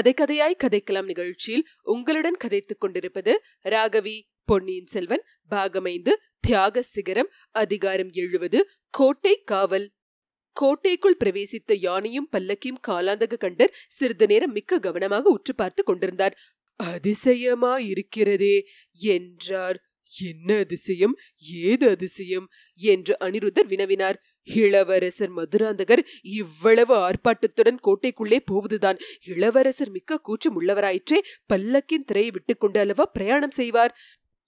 கதை கதையாய் கதைக்கலாம் நிகழ்ச்சியில் உங்களுடன் கதைத்துக் கொண்டிருப்பது ராகவி பொன்னியின் செல்வன் பாகமைந்து தியாக சிகரம் அதிகாரம் எழுவது கோட்டை காவல். கோட்டைக்குள் பிரவேசித்த யானையும் பல்லக்கியும் காலாந்தக கண்டர் சிறிது நேரம் மிக்க கவனமாக உற்று பார்த்து கொண்டிருந்தார். அதிசயமா இருக்கிறதே என்றார். என்ன அதிசயம் ஏது அதிசயம்? என்று அனிருத்தர் வினவினார். இளவரசர் மதுராந்தகர் இவ்வளவு ஆர்ப்பாட்டத்துடன் கோட்டைக்குள்ளே போவதுதான். இளவரசர் மிக்க கூச்சம் உள்ளவராயிற்றே பல்லக்கின் திரையை விட்டுக்கொண்டு அல்லவா பிரயாணம் செய்வார்?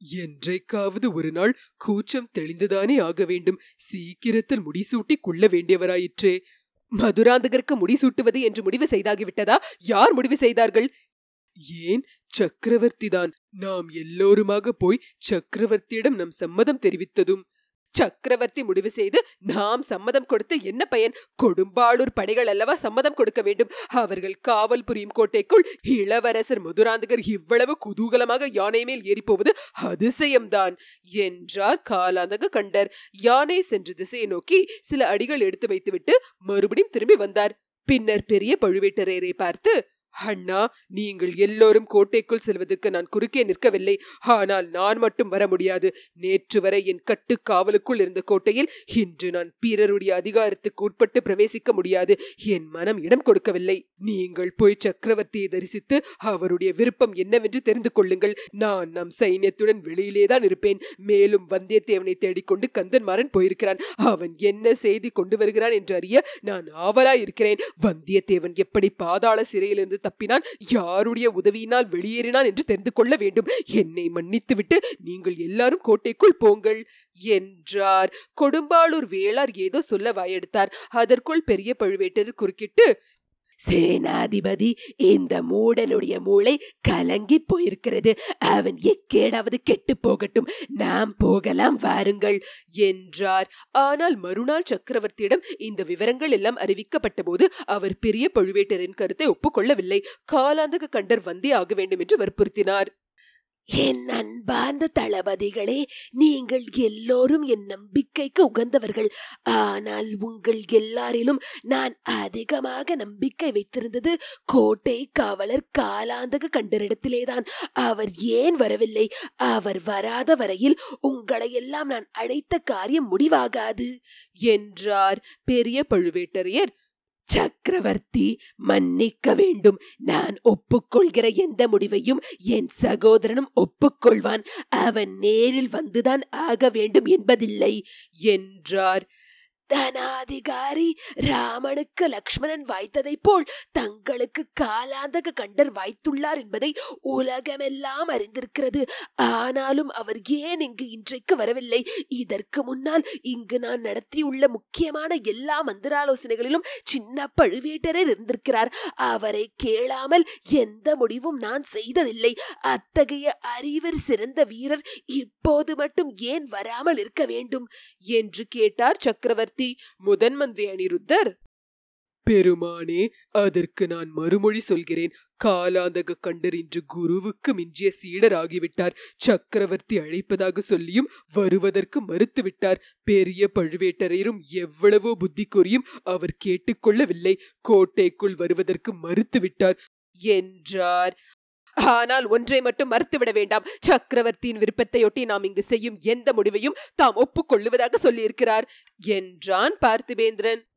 என்றைக்காவது ஒரு நாள் கூச்சம் தெளிந்துதானே ஆக வேண்டும். சீக்கிரத்தில் முடிசூட்டி கொள்ள வேண்டியவராயிற்றே. மதுராந்தகருக்கு முடிசூட்டுவது என்று முடிவு செய்தாகிவிட்டதா? யார் முடிவு செய்தார்கள்? ஏன் சக்கரவர்த்தி தான்? நாம் எல்லோருமாக போய் சக்கரவர்த்தியிடம் நம் சம்மதம் தெரிவித்ததும். சக்கரவர்த்தி முடிவு செய்து நாம் சம்மதம் கொடுத்து என்ன பயன்? கொடும்பாளூர் படைகள் அல்லவா சம்மதம் கொடுக்க வேண்டும்? அவர்கள் காவல் புரியும் கோட்டைக்குள் இளவரசர் மதுராந்தகர் இவ்வளவு குதூகலமாக யானை மேல் ஏறிப்போவது அதிசயம்தான் என்றார் காலாந்தக கண்டர். யானை சென்ற திசையை நோக்கி சில அடிகள் எடுத்து வைத்துவிட்டு மறுபடியும் திரும்பி வந்தார். பின்னர் பெரிய பழுவேட்டரையரை பார்த்து அண்ணா நீங்கள் எல்லோரும் கோட்டைக்குள் செல்வதற்கு நான் குறுக்கே நிற்கவில்லை. ஆனால் நான் மட்டும் வர முடியாது. நேற்று வரை என் கட்டு காவலுக்குள் இருந்த கோட்டையில் இன்று நான் பிறருடைய அதிகாரத்துக்கு உட்பட்டு பிரவேசிக்க முடியாது. என் மனம் இடம் கொடுக்கவில்லை. நீங்கள் போய் சக்கரவர்த்தியை தரிசித்து அவருடைய விருப்பம் என்னவென்று தெரிந்து கொள்ளுங்கள். நான் நம் சைன்யத்துடன் வெளியிலேதான் இருப்பேன். மேலும் வந்தியத்தேவனை தேடிக்கொண்டு கந்தன்மாறன் போயிருக்கிறான். அவன் என்ன செய்தி கொண்டு வருகிறான் என்று அறிய நான் ஆவலாய் இருக்கிறேன் வந்தியத்தேவன் எப்படி பாதாள சிறையிலிருந்து தப்பினான் யாருடைய உதவியினால் வெளியேறினான் என்று தெரிந்து கொள்ள வேண்டும். என்னை மன்னித்துவிட்டு நீங்கள் எல்லாரும் கோட்டைக்குள் போங்கள் என்றார். கொடும்பாளூர் வேளார் ஏதோ சொல்ல வாயெடுத்தார். அதற்குள் பெரிய பழுவேட்டர் குறுக்கிட்டு சேனாதிபதி இந்த மூடனுடைய மூளை கலங்கி போயிருக்கிறது. அவன் எக்கேடாவது கெட்டு போகட்டும். நாம் போகலாம் வாருங்கள் என்றார். ஆனால் மறுநாள் சக்கரவர்த்தியிடம் இந்த விவரங்கள் எல்லாம் அறிவிக்கப்பட்ட போது அவர் பெரிய பழுவேட்டரின் கருத்தை ஒப்புக்கொள்ளவில்லை காலாந்தக கண்டர் வந்தே ஆக வேண்டும் என்று வற்புறுத்தினார். என் அன்பார்ந்த தளபதிகளே நீங்கள் எல்லோரும் என் நம்பிக்கைக்கு உகந்தவர்கள். ஆனால் உங்கள் எல்லாரிலும் நான் அதிகமாக நம்பிக்கை வைத்திருந்தது கோட்டை காவலர் காலாந்தக கண்டரிடத்திலேதான். அவர் ஏன் வரவில்லை? அவர் வராத வரையில் உங்களை எல்லாம் நான் அழைத்த காரியம் முடிவாகாது. என்றார் பெரிய பழுவேட்டரையர். சக்கரவர்த்தி மன்னிக்க வேண்டும். நான் ஒப்புக்கொள்கிற எந்த முடிவையும் என் சகோதரனும் ஒப்புக்கொள்வான். அவன் நேரில் வந்துதான் ஆக வேண்டும் என்பதில்லை என்றார். தனாதிகாரி ராமனுக்கு லக்ஷ்மணன் வாய்த்ததைப் போல் தங்களுக்கு காலாந்தக கண்டர் வாய்த்துள்ளார் என்பதை உலகமெல்லாம் அறிந்திருக்கிறது. ஆனாலும் அவர் ஏன் இங்கு இன்றைக்கு வரவில்லை? இதற்கு முன்னால் இங்கு நான் நடத்தியுள்ள முக்கியமான எல்லா மந்திராலோசனைகளிலும் சின்ன பழுவேட்டரர் இருந்திருக்கிறார். அவரை கேளாமல் எந்த முடிவும் நான் செய்ததில்லை. அத்தகைய அறிவர் சிறந்த வீரர் இப்போது மட்டும் ஏன் வராமல் இருக்க வேண்டும்? என்று கேட்டார் சக்கரவர்த்தி. முதன் மந்திரி அனிருத்தர் பெருமானே அதற்கு நான் மறுமொழி சொல்கிறேன். காலாந்தக கண்டர் இன்று குருவுக்கு மிஞ்சிய சீடர் ஆகிவிட்டார். சக்கரவர்த்தி அழைப்பதாக சொல்லியும் வருவதற்கு மறுத்துவிட்டார் பெரிய பழுவேட்டரையரும் எவ்வளவோ புத்தி கூறியும் அவர் கேட்டுக்கொள்ளவில்லை. கோட்டைக்குள் வருவதற்கு மறுத்துவிட்டார் என்றார். ஆனால் ஒன்றை மட்டும் மறுத்துவிட வேண்டாம். சக்கரவர்த்தியின் விருப்பத்தையொட்டி நாம் இங்கு செய்யும் எந்த முடிவையும் தாம் ஒப்புக்கொள்ளுவதாக சொல்லியிருக்கிறார். என்றான் பார்த்திபேந்திரன்.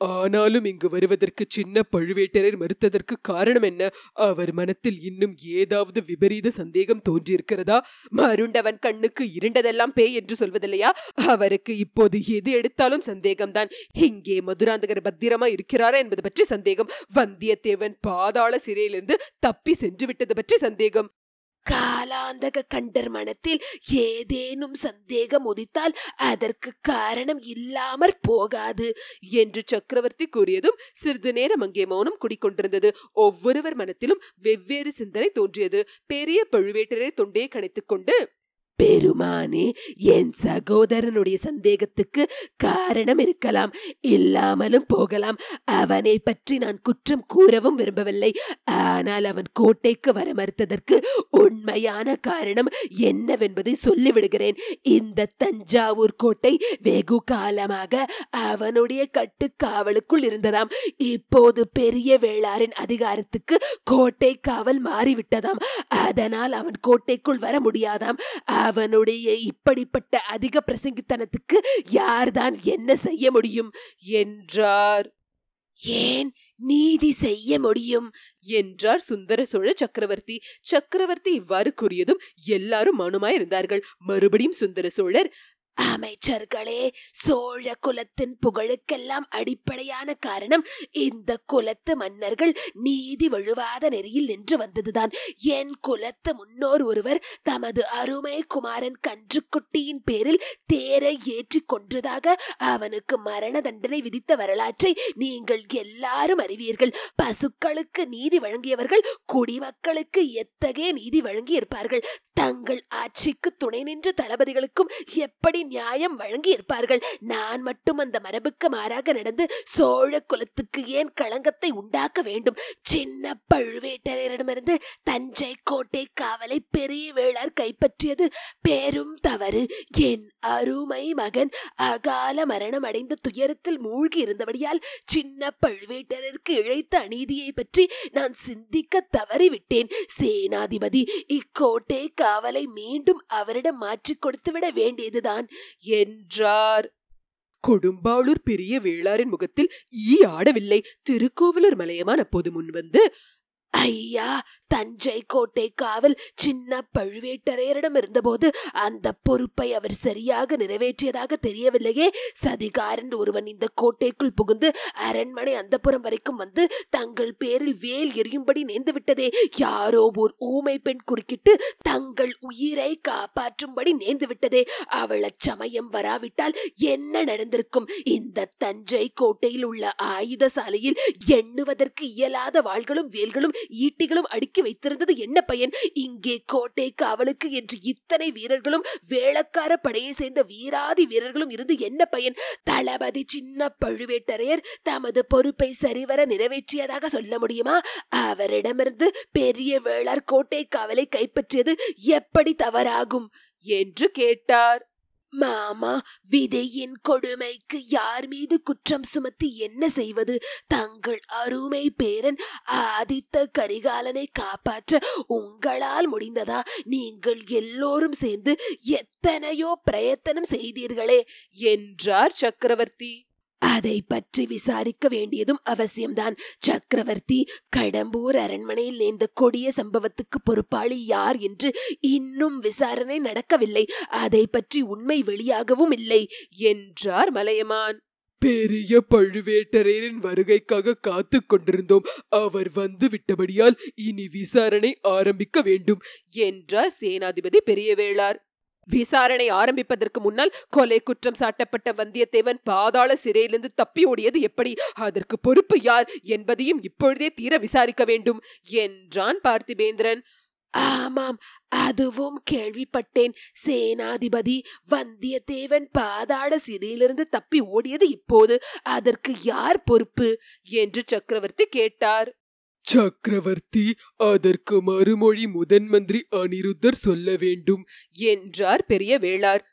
ஆனாலும் இங்கு வருவதற்கு சின்ன பழுவேட்டரர் மறுத்ததற்கு காரணம் என்ன? அவர் மனத்தில் இன்னும் ஏதாவது விபரீத சந்தேகம் தோன்றியிருக்கிறதா? மருண்டவன் கண்ணுக்கு இருண்டதெல்லாம் பேய் என்று சொல்வதில்லையா? அவருக்கு இப்போது எது எடுத்தாலும் சந்தேகம்தான். இங்கே மதுராந்தகர் பத்திரமா இருக்கிறாரா என்பது பற்றி சந்தேகம். வந்தியத்தேவன் பாதாள சிறையிலிருந்து தப்பி சென்று விட்டது பற்றி சந்தேகம். காலாந்தக கண்டர் மனத்தில் ஏதேனும் சந்தேகம் உதித்தால் அதற்கு காரணம் இல்லாமற் போகாது என்று சக்கரவர்த்தி கூறியதும் சிறிது நேரம் அங்கே மௌனம் குடிக்கொண்டிருந்தது. ஒவ்வொருவர் மனத்திலும் வெவ்வேறு சிந்தனை தோன்றியது. பெரிய பழுவேட்டரை தொண்டையை கணைத்துக் கொண்டு பெருமானே என் சகோதரனுடைய சந்தேகத்துக்கு காரணம் இருக்கலாம். இல்லாமலும் போகலாம். அவனை பற்றி நான் குற்றம் கூறவும் விரும்பவில்லை. ஆனால் அவன் கோட்டைக்கு வர மறுத்ததற்கு உண்மையான காரணம் என்னவென்பதை சொல்லிவிடுகிறேன். இந்த தஞ்சாவூர் கோட்டை வெகு காலமாக அவனுடைய கட்டுக்காவலுக்குள் இருந்ததாம். இப்போது பெரிய வேளாரின் அதிகாரத்துக்கு கோட்டை காவல் மாறிவிட்டதாம். அதனால் அவன் கோட்டைக்குள் வர முடியாதாம். அவனுடைய இப்படிப்பட்ட அதிக பிரசங்கித்தனத்துக்கு யார்தான் என்ன செய்ய முடியும்? என்றார். ஏன் நீதி செய்ய முடியும்? என்றார் சுந்தர சோழ சக்கரவர்த்தி. சக்கரவர்த்தி இவ்வாறு கூறியதும் எல்லாரும் மௌனமாயிருந்தார்கள். மறுபடியும் சுந்தர சோழர் அமைச்சர்களே சோழ குலத்தின் புகழுக்கெல்லாம் அடிப்படையான காரணம் இந்த குலத்து மன்னர்கள் நீதி வழுவாத நெறியில் நின்று வந்ததுதான். என் குலத்து முன்னோர் ஒருவர் தமது அருமை குமாரன் கன்றுக்குட்டியின் பேரில் தேரை ஏற்றி கொன்றதாக அவனுக்கு மரண தண்டனை விதித்த வரலாற்றை நீங்கள் எல்லாரும் அறிவீர்கள். பசுக்களுக்கு நீதி வழங்கியவர்கள் குடிமக்களுக்கு எத்தகைய நீதி வழங்கி இருப்பார்கள் தங்கள் ஆட்சிக்கு துணை நின்ற தளபதிகளுக்கும் எப்படி நியாயம் வழங்கி இருப்பார்கள் நான் மட்டும் அந்த மரபுக்கு மாறாக நடந்து சோழ குலத்துக்கு ஏன் களங்கத்தை உண்டாக்க வேண்டும்? சின்ன பழுவேட்டரையரிடமிருந்து தஞ்சை கோட்டை காவலை பெரிய வேளார் கைப்பற்றியது பெரும் தவறு. என் அருமை மகன் அகால மரணம் அடைந்த துயரத்தில் மூழ்கி இருந்தபடியால் சின்ன பழுவேட்டரருக்கு இழைத்த அநீதியை பற்றி நான் சிந்திக்க தவறிவிட்டேன். சேனாதிபதி இக்கோட்டை காவலை மீண்டும் அவரிடம் மாற்றிக் கொடுத்துவிட வேண்டியதுதான். என்றார். கொடும்பாளூர் பெரிய வேளாரின் முகத்தில் ஈ ஆடவில்லை. திருக்கோவலூர் மலையமான் அப்போது முன்வந்து ஐயா தஞ்சை கோட்டை காவல் சின்ன பழுவேட்டரையரிடம் இருந்தபோது அந்த பொறுப்பை அவர் சரியாக நிறைவேற்றியதாக தெரியவில்லையே. சதிகாரன் ஒருவன் இந்த கோட்டைக்குள் புகுந்து அரண்மனை அந்தப்புறம் வரைக்கும் வந்து தங்கள் பேரில் வேல் எரியும்படி நேர்ந்து விட்டதே யாரோ ஓர் ஊமை பெண் குறுக்கிட்டு தங்கள் உயிரை காப்பாற்றும்படி நேர்ந்து விட்டதே அவள் அச்சமயம் வராவிட்டால் என்ன நடந்திருக்கும்? இந்த தஞ்சை கோட்டையில் உள்ள ஆயுத சாலையில் எண்ணுவதற்கு இயலாத வாள்களும் வேல்களும் ஈட்டிகளும் அடுக்கி வைத்திருந்தது என்ன பயன்? இங்கே கோட்டை காவலுக்கு என்று இத்தனை வீரர்களும் வேளக்கார படையை சேர்ந்த வீராதி வீரர்களும் இருந்து என்ன பயன்? தளபதி சின்ன பழுவேட்டரையர் தமது பொறுப்பை சரிவர நிறைவேற்றியதாக சொல்ல முடியுமா? அவரிடமிருந்து பெரிய வேளார் கோட்டை காவலை கைப்பற்றியது எப்படி தவறாகும்? என்று கேட்டார். மாமா விதையின் கொடுமைக்கு யார் மீது குற்றம் சுமத்தி என்ன செய்வது? தங்கள் அருமை பேரன் ஆதித்த கரிகாலனை காப்பாற்ற உங்களால் முடிந்ததா? நீங்கள் எல்லோரும் சேர்ந்து எத்தனையோ பிரயத்தனம் செய்தீர்களே என்றார் சக்கரவர்த்தி. அதை பற்றி விசாரிக்க வேண்டியதும் அவசியம்தான். சக்கரவர்த்தி கடம்பூர் அரண்மனையில் நேர்ந்த கொடிய சம்பவத்துக்கு பொறுப்பாளி யார் என்று இன்னும் விசாரணை நடக்கவில்லை. அதை பற்றி உண்மை வெளியாகவும் இல்லை என்றார் மலையமான். பெரிய பழுவேட்டரையரின் வருகைக்காக காத்து கொண்டிருந்தோம். அவர் வந்து விட்டபடியால் இனி விசாரணை ஆரம்பிக்க வேண்டும் என்றார் சேனாதிபதி பெரியவேளார். விசாரணை ஆரம்பிப்பதற்கு முன்னால் கொலை குற்றம் சாட்டப்பட்ட வந்தியத்தேவன் பாதாள சிறையிலிருந்து தப்பி ஓடியது எப்படி? அதற்கு பொறுப்பு யார் என்பதையும் இப்பொழுதே தீர விசாரிக்க வேண்டும் என்றான் பார்த்திபேந்திரன். ஆமாம் அதுவும் கேள்விப்பட்டேன். சேனாதிபதி வந்தியத்தேவன் பாதாள சிறையிலிருந்து தப்பி ஓடியது இப்போது அதற்கு யார் பொறுப்பு? என்று சக்கரவர்த்தி கேட்டார். சக்கரவர்த்தி அதற்கு மறுமொழி முதன் மந்திரி அனிருத்தர் சொல்ல வேண்டும் என்றார் பெரிய வேளார்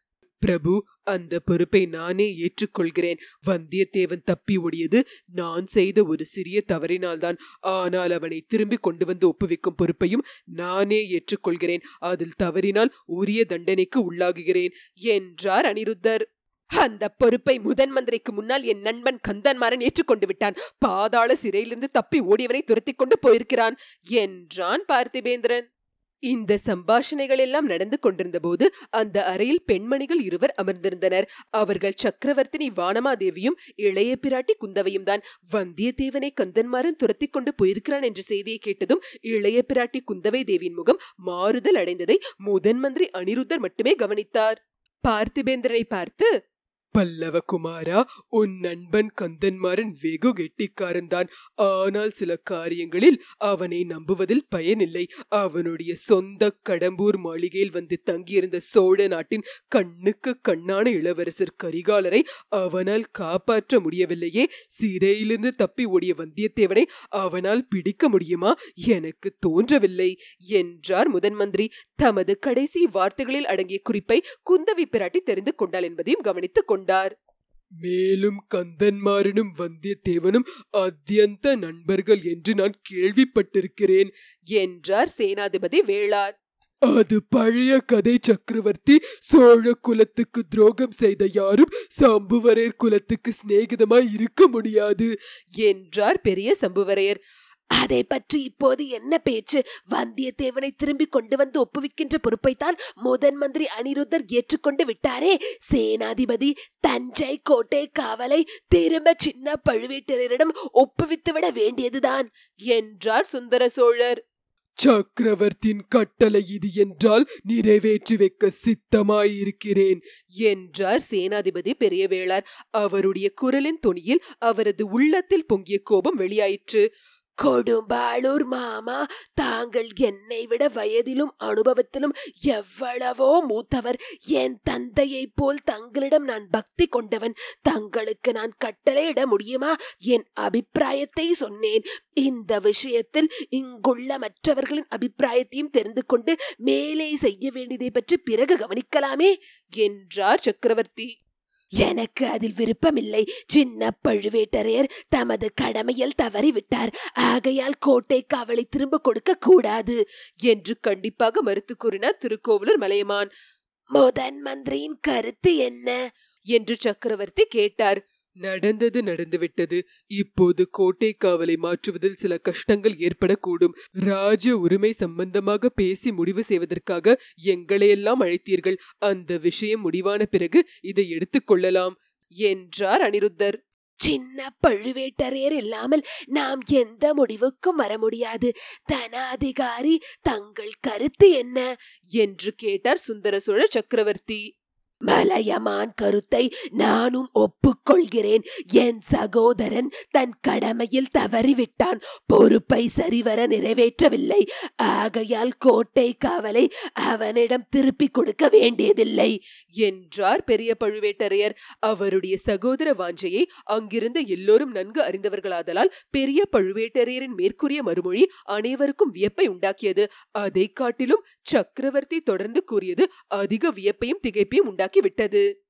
பிரபு அந்த பொறுப்பை நானே ஏற்றுக்கொள்கிறேன். வந்தியத்தேவன் தப்பி ஓடியது நான் செய்த ஒரு சிறிய தவறினால்தான். ஆனால் அவனை திரும்பி கொண்டு வந்து ஒப்புவிக்கும் பொறுப்பையும் நானே ஏற்றுக்கொள்கிறேன். அதில் தவறினால் உரிய தண்டனைக்கு உள்ளாகுகிறேன் என்றார் அனிருத்தர். அந்த பொறுப்பை முதன் மந்திரிக்கு முன்னால் என் நண்பன் கந்தன்மாறன் ஏற்றுக்கொண்டு விட்டான். பாதாள சிறையிலிருந்து தப்பி ஓடியவனை துரத்தி கொண்டு போயிருக்கிறான் என்றான் பார்த்திபேந்திரன். இந்த சம்பாஷணைகள் எல்லாம் நடந்து கொண்டிருந்த போது அந்த அறையில் பெண்மணிகள் இருவர் அமர்ந்திருந்தனர். அவர்கள் சக்கரவர்த்தினி வானமாதேவியும் இளைய பிராட்டி குந்தவையும் தான் வந்தியத்தேவனை கந்தன்மாரன் துரத்தி கொண்டு போயிருக்கிறான் என்ற செய்தியை கேட்டதும் இளைய பிராட்டி குந்தவை தேவியின் முகம் மாறுதல் அடைந்ததை முதன் மந்திரி அனிருத்தர் மட்டுமே கவனித்தார். பார்த்திபேந்திரனை பார்த்து பல்லவகுமாரா உன் நண்பன் கந்தன்மாறன் வெகு கெட்டிக்காரன்தான் ஆனால் சில காரியங்களில் அவனை நம்புவதில் பயனில்லை. அவனுடைய சொந்த கடம்பூர் மாளிகையில் வந்து தங்கியிருந்த சோழ நாட்டின் கண்ணுக்கு கண்ணான இளவரசர் கரிகாலரை அவனால் காப்பாற்ற முடியவில்லையே. சிறையிலிருந்து தப்பி ஓடிய வந்தியத்தேவனை அவனால் பிடிக்க முடியுமா? எனக்கு தோன்றவில்லை என்றார் முதன் மந்திரி. தமது கடைசி வார்த்தைகளில் அடங்கிய குறிப்பை குந்தவி பிராட்டி தெரிந்து கொண்டாள் என்பதையும் கவனித்துக் கொண்டார் மேலும் கந்தன்மாறனும் வந்தியத்தேவனும் அத்தியந்த நண்பர்கள் என்று நான் கேள்விப்பட்டிருக்கிறேன் என்றார் சேனாதிபதி வேளார். அது பழைய கதை சக்கரவர்த்தி. சோழ குலத்துக்கு துரோகம் செய்த யாரும் சம்புவரையர் குலத்துக்கு சிநேகிதமாய் இருக்க முடியாது என்றார் பெரிய சம்புவரையர். அதை பற்றி இப்போது என்ன பேச்சு? வந்தியத்தேவனை திரும்பி கொண்டு வந்து ஒப்புவிக்கின்ற பொறுப்பைத்தான் முதன் மந்திரி அனிருத்தர் ஏற்றுக்கொண்டு விட்டாரே. சேனாதிபதி தஞ்சை கோட்டை காவலை திரும்ப சின்ன பழுவேட்டரையரிடம் ஒப்புவித்துவிட வேண்டியதுதான் என்றார் சுந்தர சோழர். சக்கரவர்த்தியின் கட்டளை இது என்றால் நிறைவேற்றி வைக்க சித்தமாயிருக்கிறேன் என்றார் சேனாதிபதி பெரியவேளார். அவருடைய குரலின் தொனியில் அவரது உள்ளத்தில் பொங்கிய கோபம் வெளியாயிற்று. கொடும்பாளூர் மாமா தாங்கள் என்னை விட வயதிலும் அனுபவத்திலும் எவ்வளவோ மூத்தவர் என் தந்தையைப் போல் தங்களிடம் நான் பக்தி கொண்டவன் தங்களுக்கு நான் கட்டளையிட முடியுமா என் அபிப்பிராயத்தை சொன்னேன் இந்த விஷயத்தில் இங்குள்ள மற்றவர்களின் அபிப்பிராயத்தையும் தெரிந்து கொண்டு மேலே செய்ய வேண்டியதை பற்றி பிறகு கவனிக்கலாமே என்றார் சக்கரவர்த்தி எனக்கு அதில் விருப்பமில்லை. சின்ன பழுவேட்டரையர் தமது கடமையில் தவறிவிட்டார். ஆகையால் கோட்டை அவளை திரும்ப கொடுக்க கூடாது என்று கண்டிப்பாக மறுத்து கூறினார் திருக்கோவலூர் மலையமான். முதன் மந்திரியின் கருத்து என்ன? என்று சக்கரவர்த்தி கேட்டார். நடந்தது நடந்துவிட்டது. இப்போது கோட்டை காவலை மாற்றுவதில் சில கஷ்டங்கள் ஏற்படக்கூடும். ராஜ உரிமை சம்பந்தமாக பேசி முடிவு செய்வதற்காக எங்களையெல்லாம் அழைத்தீர்கள். அந்த விஷயம் முடிவான பிறகு இதை எடுத்துக்கொள்ளலாம் என்றார் அனிருத்தர். சின்ன பழுவேட்டரையர் இல்லாமல் நாம் எந்த முடிவுக்கும் வர முடியாது. தனாதிகாரி தங்கள் கருத்து என்ன? என்று கேட்டார் சுந்தர சோழ சக்கரவர்த்தி. மலையமான் கருத்தை நானும் ஒப்புக்கொள்கிறேன். என் சகோதரன் தன் கடமையில் தவறிவிட்டான். பொறுப்பை சரிவர நிறைவேற்றவில்லை. ஆகையால் கோட்டை காவலை அவனிடம் திருப்பி கொடுக்க வேண்டியதில்லை. என்றார் பெரிய பழுவேட்டரையர். அவருடைய சகோதர வாஞ்சையை அங்கிருந்த எல்லோரும் நன்கு அறிந்தவர்களாதலால் பெரிய பழுவேட்டரையரின் மேற்கூறிய மறுமொழி அனைவருக்கும் வியப்பை உண்டாக்கியது. அதை காட்டிலும் சக்கரவர்த்தி தொடர்ந்து கூறியது அதிக வியப்பையும் திகைப்பையும் உண்டாக்கி விட்டது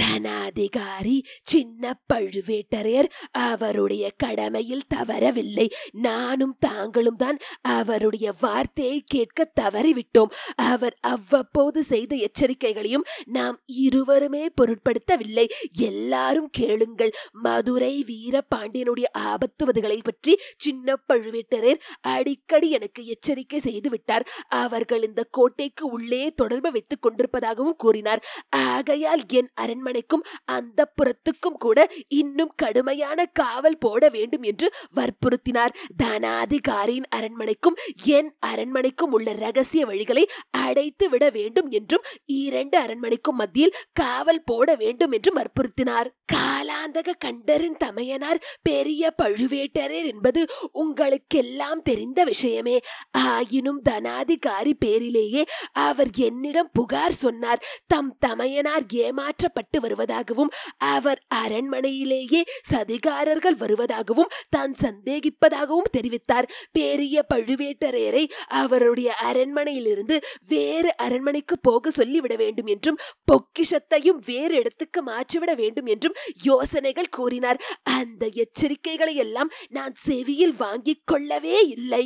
தனாதிகாரி சின்ன பழுவேட்டரையர் அவருடைய கடமையில் தவறவில்லை. நானும் தாங்களும் தான் அவருடைய வார்த்தையை கேட்க தவறிவிட்டோம். அவர் அவ்வப்போது செய்த எச்சரிக்கைகளையும் நாம் இருவருமே பொருட்படுத்தவில்லை. எல்லாரும் கேளுங்கள். மதுரை வீர பாண்டியனுடைய ஆபத்துவதுகளை பற்றி சின்ன பழுவேட்டரையர் அடிக்கடி எனக்கு எச்சரிக்கை செய்து விட்டார் அவர்கள் இந்த கோட்டைக்கு உள்ளே தொடர்பு வைத்துக் கொண்டிருப்பதாகவும் கூறினார். ஆகையால் என் அரண்மனை அரண்மனைக்கும் அந்த புறத்துக்கும் கூட இன்னும் கடுமையான காவல் போட வேண்டும் என்று வற்புறுத்தினார். தனாதிகாரியின் அரண்மனைக்கும் என் அரண்மனைக்கும் உள்ள ரகசிய வழிகளை அடைத்து விட வேண்டும் என்றும் இரண்டு அரண்மனைக்கும் மத்தியில் காவல் போட வேண்டும் என்றும் வற்புறுத்தினார். காலாந்தக கண்டரின் தமையனார் பெரிய பழுவேட்டரர் என்பது உங்களுக்கெல்லாம் தெரிந்த விஷயமே. ஆயினும் தனாதிகாரி பேரிலேயே அவர் என்னிடம் புகார் சொன்னார். தம் தமையனார் ஏமாற்றப்பட்டு வருவதாகவும் அவர் அரண்மனையிலேயே சதிகாரர்கள் வருவதாகவும் தான் சந்தேகிப்பதாகவும் தெரிவித்தார். பெரிய பழுவேட்டரையரை அவருடைய அரண்மனையிலிருந்து வேறு அரண்மனைக்கு போக சொல்லிவிட வேண்டும் என்றும் பொக்கிஷத்தையும் வேறு இடத்துக்கு மாற்றிவிட வேண்டும் என்றும் யோசனைகள் கூறினார். அந்த எச்சரிக்கைகளை எல்லாம் நான் செவியில் வாங்கிக் கொள்ளவே இல்லை.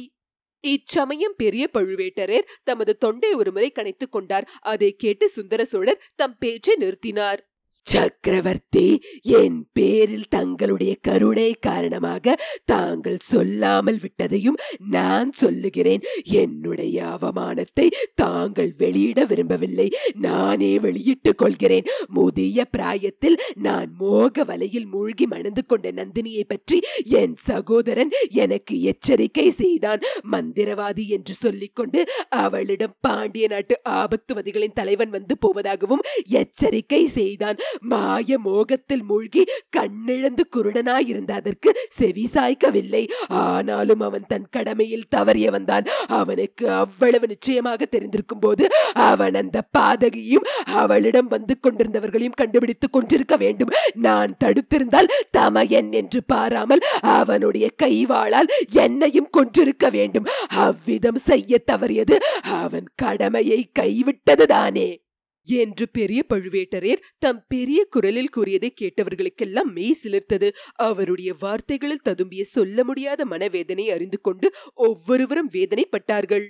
இச்சமயம் பெரிய பழுவேட்டரர் தமது தொண்டை ஒருமுறை கனைத்துக் கொண்டார். அதை கேட்டு சுந்தர சோழர் தம் பேச்சை நிறுத்தினார். சக்கரவர்த்தி என் பேரில் தங்களுடைய கருணை காரணமாக தாங்கள் சொல்லாமல் விட்டதையும் நான் சொல்லுகிறேன். என்னுடைய அவமானத்தை தாங்கள் வெளியிட விரும்பவில்லை. நானே வெளியிட்டுக் கொள்கிறேன். முதிய பிராயத்தில் நான் மோக வலையில் மூழ்கி மணந்து கொண்ட நந்தினியை பற்றி என் சகோதரன் எனக்கு எச்சரிக்கை செய்தான். மந்திரவாதி என்று சொல்லிக்கொண்டு அவளிடம் பாண்டிய நாட்டு ஆபத்துவதிகளின் தலைவன் வந்து போவதாகவும் எச்சரிக்கை செய்தான். மாய மோகத்தில் மூழ்கி கண்ணிழந்து குருடனாயிருந்த அதற்கு செவி சாய்க்கவில்லை. ஆனாலும் அவன் தன் கடமையில் தவறியவன்தான் அவனுக்கு அவ்வளவு நிச்சயமாக தெரிந்திருக்கும் போது அவன் அந்த பாதகியும் அவளிடம் வந்து கொண்டிருந்தவர்களையும் கண்டுபிடித்துக் கொண்டிருக்க வேண்டும். நான் தடுத்திருந்தால் தமையன் என்று பாராமல் அவனுடைய கைவாளால் என்னையும் கொன்றிருக்க வேண்டும். அவ்விதம் செய்ய தவறியது அவன் கடமையை கைவிட்டதுதானே. என்று பெரிய பழுவேட்டரையர் தம் பெரிய குரலில் கூறியதை கேட்டவர்களுக்கெல்லாம் மெய் சிலிர்த்தது. அவருடைய வார்த்தைகளில் ததும்பிய சொல்ல முடியாத மனவேதனை அறிந்து கொண்டு ஒவ்வொருவரும் வேதனைப்பட்டார்கள்.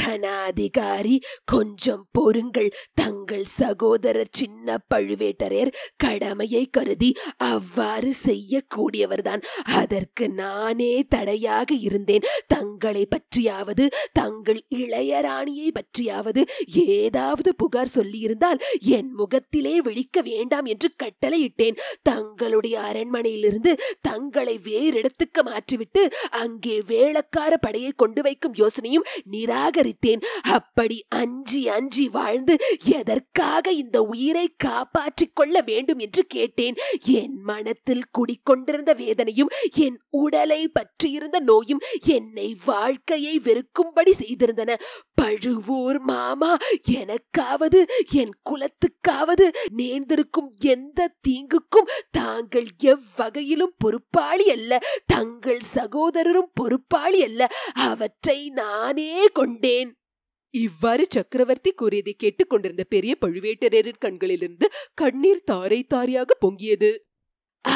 தனாதிகாரி கொஞ்சம் பொறுங்கள். தங்கள் சகோதரர் சின்ன பழுவேட்டரையர் கடமையை கருதி அவ்வாறு செய்யக்கூடியவர்தான். அதற்கு நானே தடையாக இருந்தேன். தங்களை பற்றியாவது தங்கள் இளையராணியை பற்றியாவது ஏதாவது புகார் சொல்லியிருந்தால் என் முகத்திலே விழிக்க வேண்டாம் என்று கட்டளையிட்டேன். தங்களுடைய அரண்மனையிலிருந்து தங்களை வேறிடத்துக்கு மாற்றிவிட்டு அங்கே வேளக்கார படையை கொண்டு வைக்கும் யோசனையும் நிராகரித்தேன் அப்படி அஞ்சி அஞ்சி வாழ்ந்து எதற்காக இந்த உயிரை காப்பாற்றிக் கொள்ள வேண்டும் என்று கேட்டேன். என் மனத்தில் குடிக்கொண்டிருந்த வேதனையும் என் உடலை பற்றியிருந்த நோயும் என்னை வாழ்க்கையை வெறுக்கும்படி செய்திருந்தன. பழுவூர் மாமா எனக்காவது என் குலத்துக்காவது நேர்ந்திருக்கும் எந்த தீங்குக்கும் தாங்கள் எவ்வகையிலும் பொறுப்பாளி அல்ல. தங்கள் சகோதரரும் பொறுப்பாளி அல்ல. அவற்றை நானே கொண்டேன். இவ்வாறு சக்கரவர்த்தி கூறியதை கேட்டுக்கொண்டிருந்த பெரிய பழுவேட்டரையரின் கண்களிலிருந்து கண்ணீர் தாரை தாரையாக பொங்கியது.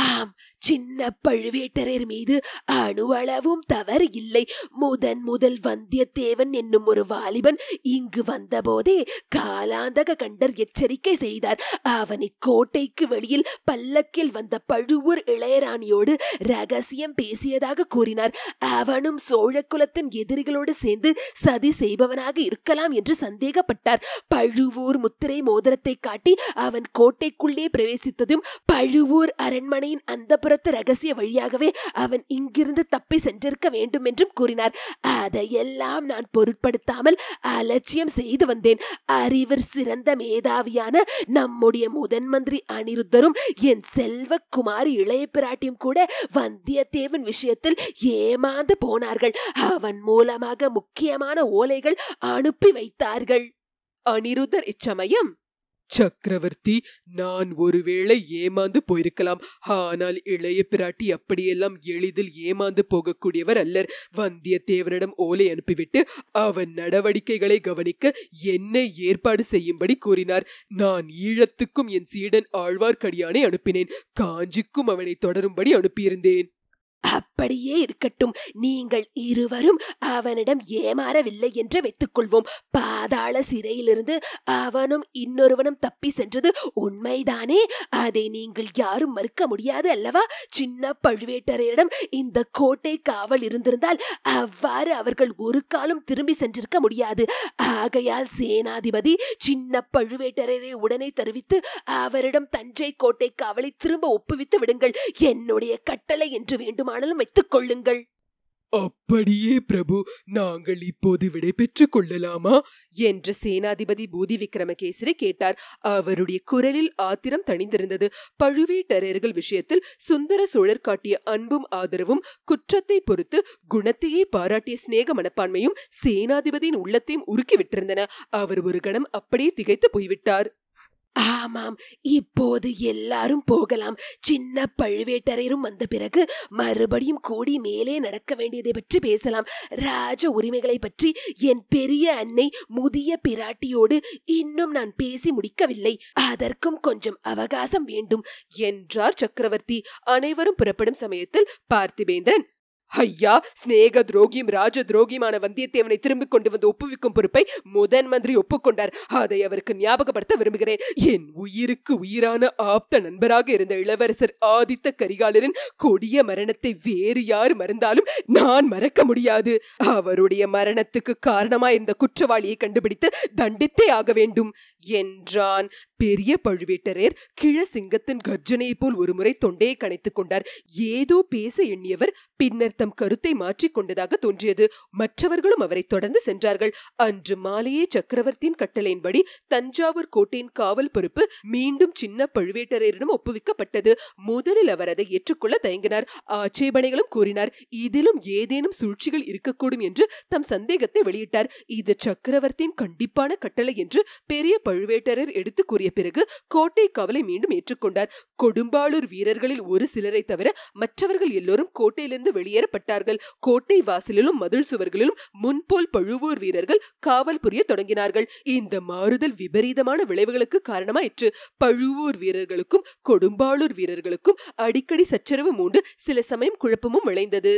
ஆம் சின்ன பழுவேட்டரையர் மீது அணுவளவும் தவறு இல்லை. முதன் முதல் வந்தியத்தேவன் என்னும் ஒரு வாலிபன் இங்கு வந்தபோதே காலாந்தக கண்டர் எச்சரிக்கை செய்தார். அவனை கோட்டைக்கு வெளியில் பல்லக்கில் வந்த பழுவூர் இளையராணியோடு ரகசியம் பேசியதாக கூறினார். அவனும் சோழ குலத்தின் எதிரிகளோடு சேர்ந்து சதி செய்பவனாக இருக்கலாம் என்று சந்தேகப்பட்டார். பழுவூர் முத்திரை மோதிரத்தை காட்டி அவன் கோட்டைக்குள்ளே பிரவேசித்ததும் பழுவூர் அரண்மனை அரண்மனையின் அந்த புறத்து ரகசிய வழியாகவே அவன் இங்கிருந்து தப்பி சென்றிருக்க வேண்டும் என்றும் கூறினார். அதையெல்லாம் நான் பொருட்படுத்தாமல் அலட்சியம் செய்து வந்தேன். அறிவர் சிறந்த மேதாவியான நம்முடைய முதன் மந்திரி அனிருத்தரும் என் செல்வக்குமாரி இளைய பிராட்டியும் கூட வந்தியத்தேவன் விஷயத்தில் ஏமாந்து போனார்கள். அவன் மூலமாக முக்கியமான ஓலைகள் அனுப்பி வைத்தார்கள். அனிருத்தர் இச்சமயம் சக்கரவர்த்தி நான் ஒருவேளை ஏமாந்து போயிருக்கலாம். ஆனால் இளைய பிராட்டி அப்படியெல்லாம் எளிதில் ஏமாந்து போகக்கூடியவர் அல்லர். வந்தியத்தேவனிடம் ஓலை அனுப்பிவிட்டு அவன் நடவடிக்கைகளை கவனிக்க என்னை ஏற்பாடு செய்யும்படி கூறினார். நான் ஈழத்துக்கும் என் சீடன் ஆழ்வார்க்கடியானை அனுப்பினேன். காஞ்சிக்கும் அவனை தொடரும்படி அனுப்பியிருந்தேன். அப்படியே இருக்கட்டும். நீங்கள் இருவரும் அவனிடம் ஏமாறவில்லை என்று வைத்துக்கொள்வோம். பாதாள சிறையிலிருந்து அவனும் இன்னொருவனும் தப்பி சென்றது உண்மைதானே? அதை நீங்கள் யாரும் மறுக்க முடியாது அல்லவா? சின்ன பழுவேட்டரையரிடம் இந்த கோட்டை காவல் இருந்திருந்தால் அவ்வாறு அவர்கள் ஒரு காலம் திரும்பி சென்றிருக்க முடியாது. ஆகையால் சேனாதிபதி சின்ன பழுவேட்டரையரை உடனே தெரிவித்து அவரிடம் தஞ்சை கோட்டை காவலை திரும்ப ஒப்புவித்து விடுங்கள். என்னுடைய கட்டளை என்று வேண்டுமானாலும் வைத்துக் கொள்ளுங்கள். அப்படியே பிரபு நாங்கள் இப்போது விடை பெற்றுக் கொள்ளலாமா? என்று சேனாதிபதி பூதி விக்ரமகேசரி கேட்டார். அவருடைய குரலில் ஆத்திரம் தணிந்திருந்தது. பழுவேட்டரையர்கள் விஷயத்தில் சுந்தர சோழர் காட்டிய அன்பும் ஆதரவும் குற்றத்தை பொறுத்து குணத்தையே பாராட்டிய சிநேக மனப்பான்மையும் சேனாதிபதியின் உள்ளத்தையும் உருக்கி விட்டிருந்தன. அவர் ஒரு கணம் அப்படியே திகைத்து போய்விட்டார். ஆமாம் இப்போது எல்லாரும் போகலாம். சின்ன பழுவேட்டரையரும் வந்த பிறகு மறுபடியும் கூடி மேலே நடக்க வேண்டியதை பற்றி பேசலாம். ராஜ உரிமைகளை பற்றி என் பெரிய அன்னை முதிய பிராட்டியோடு இன்னும் நான் பேசி முடிக்கவில்லை. அதற்கும் கொஞ்சம் அவகாசம் வேண்டும் என்றார் சக்கரவர்த்தி. அனைவரும் புறப்படும் சமயத்தில் பார்த்திபேந்திரன் ஐயா சிநேக துரோகியும் ராஜ துரோகியுமான வந்தியத்தேவனை திரும்பிக் கொண்டு வந்து ஒப்புவிக்கும் பொறுப்பை முதன் மந்திரி ஒப்புக்கொண்டார். அதை அவருக்கு ஞாபகப்படுத்த விரும்புகிறேன். என் உயிருக்கு உயிரான ஆப்த நண்பராக இருந்த இளவரசர் ஆதித்த கரிகாலரின் கொடிய மரணத்தை வேறு யார் மறந்தாலும் நான் மறக்க முடியாது. அவருடைய மரணத்துக்கு காரணமாய் இந்த குற்றவாளியை கண்டுபிடித்து தண்டித்தே ஆக வேண்டும் என்றான். பெரிய பழுவேட்டரையர் கிழசிங்கத்தின் கர்ஜனையைப் போல் ஒருமுறை தொண்டையை கணைத்துக் கொண்டார். ஏதோ பேச எண்ணியவர் பின்னர் தம் கருத்தை மாற்றிக் கொண்டதாக தோன்றியது. மற்றவர்களும் அவரை தொடர்ந்து சென்றார்கள். அன்று மாலையே சக்கரவர்த்தியின் கட்டளையின்படி தஞ்சாவூர் கோட்டையின் காவல் பொறுப்பு மீண்டும் சின்ன பழுவேட்டரையரிடம் ஒப்புவிக்கப்பட்டது. முதலில் அவர் அதை ஏற்றுக்கொள்ள தயங்கினார். ஆட்சேபனைகளும் கூறினார். இதிலும் ஏதேனும் சூழ்ச்சிகள் இருக்கக்கூடும் என்று தம் சந்தேகத்தை வெளியிட்டார். இது சக்கரவர்த்தியின் கண்டிப்பான கட்டளை என்று பெரிய பழுவேட்டரர் எடுத்து கூறிய பிறகு கோட்டை காவலை மீண்டும் ஏற்றுக்கொண்டார். கொடும்பாளூர் வீரர்களில் ஒரு சிலரை தவிர மற்றவர்கள் எல்லோரும் கோட்டையிலிருந்து வெளியேறப்பட்டார்கள். கோட்டை வாசலிலும் மதில் சுவர்களிலும் முன்போல் பழுவூர் வீரர்கள் காவல் புரிய தொடங்கினார்கள். இந்த மாறுதல் விபரீதமான விளைவுகளுக்கு காரணமாயிற்று. பழுவூர் வீரர்களுக்கும் கொடும்பாளூர் வீரர்களுக்கும் அடிக்கடி சச்சரவு மூண்டு சில சமயம் குழப்பமும் விளைந்தது.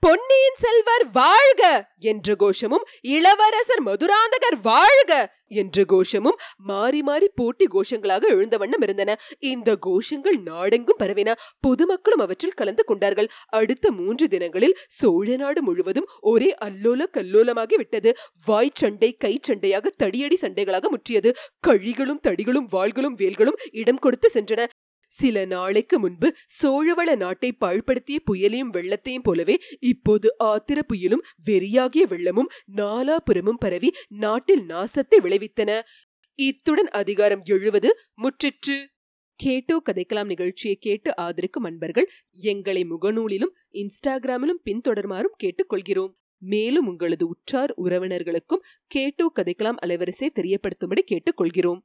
பொன்னியின் செல்வர் வாழ்க என்ற கோஷமும் இளவரசர் மதுராந்தகர் வாழ்க என்ற கோஷமும் மாறி மாறி போட்டி கோஷங்களாக எழுந்த வண்ணம் இருந்தன. இந்த கோஷங்கள் நாடெங்கும் பரவின. பொதுமக்களும் அவற்றில் கலந்து கொண்டார்கள். அடுத்த மூன்று தினங்களில் சோழ நாடு முழுவதும் ஒரே அல்லோல கல்லோலமாகி விட்டது. வாய்ச்சண்டை கை சண்டையாக தடியடி சண்டைகளாக முற்றியது. கழிகளும் தடிகளும் வாள்களும் வேல்களும் இடம் கொடுத்து சென்றன. சில நாளைக்கு முன்பு சோழவள நாட்டை பாழ்படுத்திய புயலையும் வெள்ளத்தையும் போலவே இப்போது ஆத்திர புயலும் வெறியாகிய வெள்ளமும் நாலாபுறமும் பரவி நாட்டில் நாசத்தை விளைவித்தன. இத்துடன் அதிகாரம் எழுவது முற்றிற்று. கேட்டோ கதைக்கலாம் நிகழ்ச்சியை கேட்டு ஆதரிக்கும் அன்பர்கள் எங்களை முகநூலிலும் இன்ஸ்டாகிராமிலும் பின்தொடருமாறும் கேட்டுக்கொள்கிறோம். மேலும் உங்களது உற்றார் உறவினர்களுக்கும் கேட்டோ கதைக்கலாம் அலைவரிசை தெரியப்படுத்தும்படி கேட்டுக்கொள்கிறோம்.